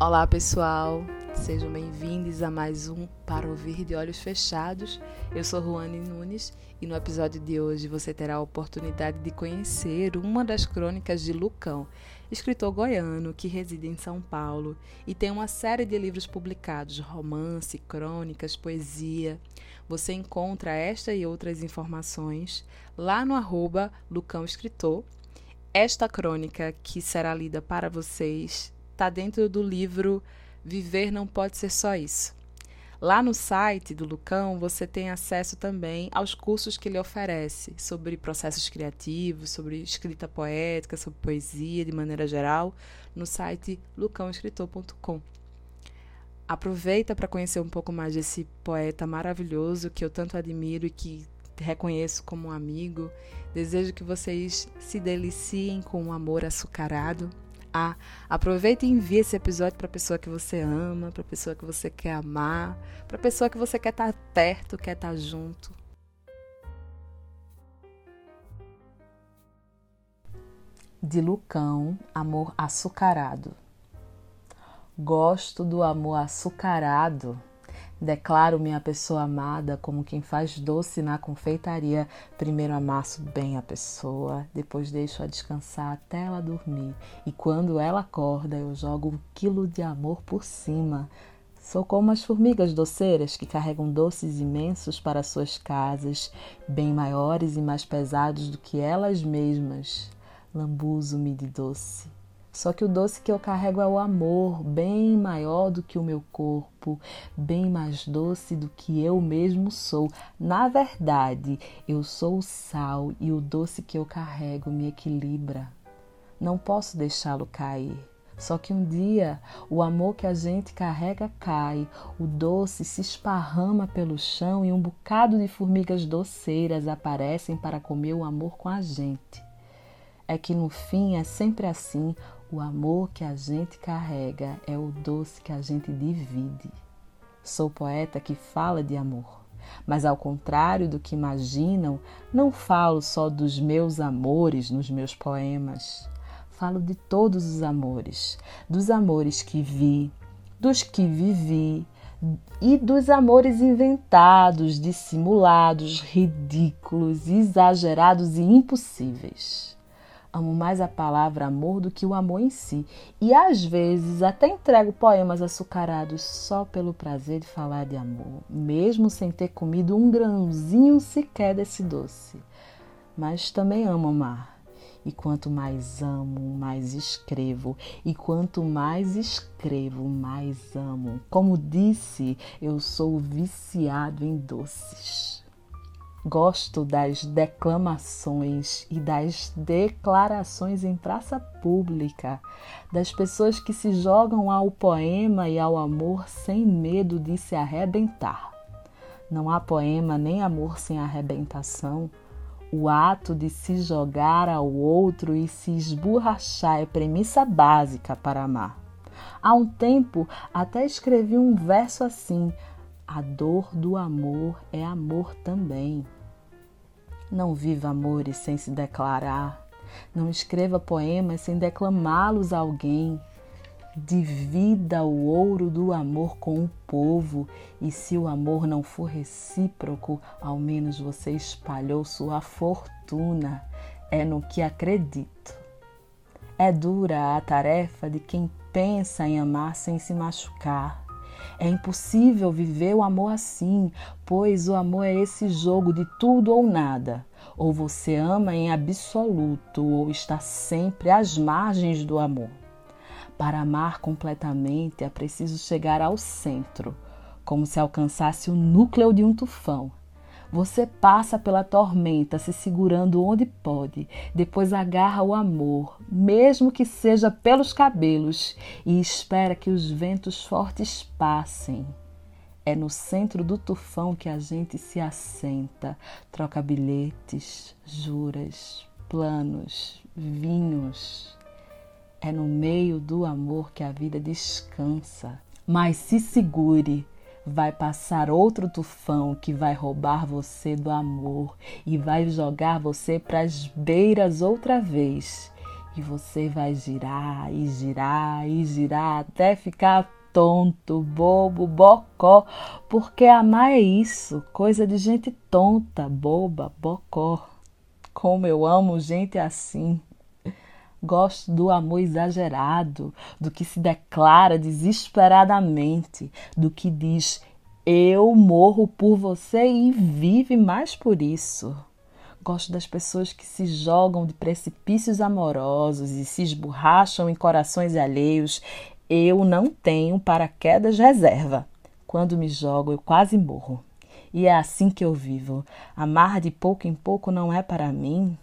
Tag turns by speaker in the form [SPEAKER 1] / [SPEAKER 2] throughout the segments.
[SPEAKER 1] Olá pessoal, sejam bem-vindos a mais um Para Ouvir de Olhos Fechados. Eu sou Ruane Nunes e no episódio de hoje você terá a oportunidade de conhecer uma das crônicas de Lucão, escritor goiano que reside em São Paulo e tem uma série de livros publicados, romance, crônicas, poesia. Você encontra esta e outras informações lá no arroba Lucão Escritor. Esta crônica que será lida para vocês está dentro do livro Viver Não Pode Ser Só Isso. Lá no site do Lucão você tem acesso também aos cursos que ele oferece sobre processos criativos, sobre escrita poética, sobre poesia de maneira geral, no site lucãoescritor.com. Aproveita para conhecer um pouco mais desse poeta maravilhoso que eu tanto admiro e que reconheço como um amigo. Desejo que vocês se deliciem com um amor açucarado a. Aproveita e envie esse episódio para a pessoa que você ama, para a pessoa que você quer amar, para a pessoa que você quer estar tá perto, quer estar tá junto. De Lucão, Amor Açucarado. Gosto do amor açucarado Declaro minha pessoa amada como quem faz doce na confeitaria. Primeiro amasso bem a pessoa, depois deixo-a descansar até ela dormir. E quando ela acorda, eu jogo um quilo de amor por cima. Sou como as formigas doceiras que carregam doces imensos para suas casas, bem maiores e mais pesados do que elas mesmas. Lambuzo-me de doce. Só que o doce que eu carrego é o amor, bem maior do que o meu corpo, bem mais doce do que eu mesmo sou. Na verdade, eu sou o sal e o doce que eu carrego me equilibra. Não posso deixá-lo cair. Só que um dia o amor que a gente carrega cai, o doce se esparrama pelo chão e um bocado de formigas doceiras aparecem para comer o amor com a gente. É que no fim é sempre assim: o amor que a gente carrega é o doce que a gente divide. Sou poeta que fala de amor, mas ao contrário do que imaginam, não falo só dos meus amores nos meus poemas. Falo de todos os amores, dos amores que vi, dos que vivi e dos amores inventados, dissimulados, ridículos, exagerados e impossíveis. Amo mais a palavra amor do que o amor em si. E às vezes até entrego poemas açucarados só pelo prazer de falar de amor, mesmo sem ter comido um grãozinho sequer desse doce. Mas também amo amar. E quanto mais amo, mais escrevo. E quanto mais escrevo, mais amo. Como disse, eu sou viciado em doces. Gosto das declamações e das declarações em praça pública, das pessoas que se jogam ao poema e ao amor sem medo de se arrebentar. Não há poema nem amor sem arrebentação. O ato de se jogar ao outro e se esborrachar é premissa básica para amar. Há um tempo até escrevi um verso assim: a dor do amor é amor também. Não viva amores sem se declarar. Não escreva poemas sem declamá-los a alguém. Divida o ouro do amor com o povo, e se o amor não for recíproco, ao menos você espalhou sua fortuna. É no que acredito. É dura a tarefa de quem pensa em amar sem se machucar. É impossível viver o amor assim, pois o amor é esse jogo de tudo ou nada. Ou você ama em absoluto, ou está sempre às margens do amor. Para amar completamente é preciso chegar ao centro, como se alcançasse o núcleo de um tufão. Você passa pela tormenta se segurando onde pode, depois agarra o amor, mesmo que seja pelos cabelos, e espera que os ventos fortes passem. É no centro do tufão que a gente se assenta, troca bilhetes, juras, planos, vinhos. É no meio do amor que a vida descansa. Mas se segure, vai passar outro tufão que vai roubar você do amor e vai jogar você para as beiras outra vez. E você vai girar e girar e girar até ficar tonto, bobo, bocó, porque amar é isso, coisa de gente tonta, boba, bocó. Como eu amo gente assim. Gosto do amor exagerado, do que se declara desesperadamente, do que diz eu morro por você e vive mais por isso. Gosto das pessoas que se jogam de precipícios amorosos e se esborracham em corações alheios. Eu não tenho paraquedas reserva. Quando me jogo, eu quase morro. E é assim que eu vivo. Amar de pouco em pouco não é para mim.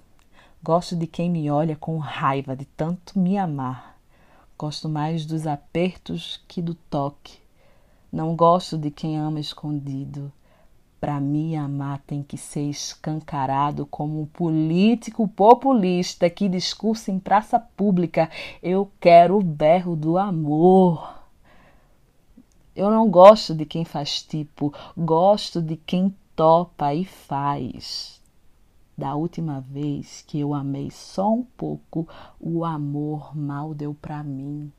[SPEAKER 1] Gosto de quem me olha com raiva de tanto me amar. Gosto mais dos apertos que do toque. Não gosto de quem ama escondido. Para mim, amar tem que ser escancarado como um político populista que discursa em praça pública. Eu quero o berro do amor. Eu não gosto de quem faz tipo, gosto de quem topa e faz. Da última vez que eu amei só um pouco, o amor mal deu para mim.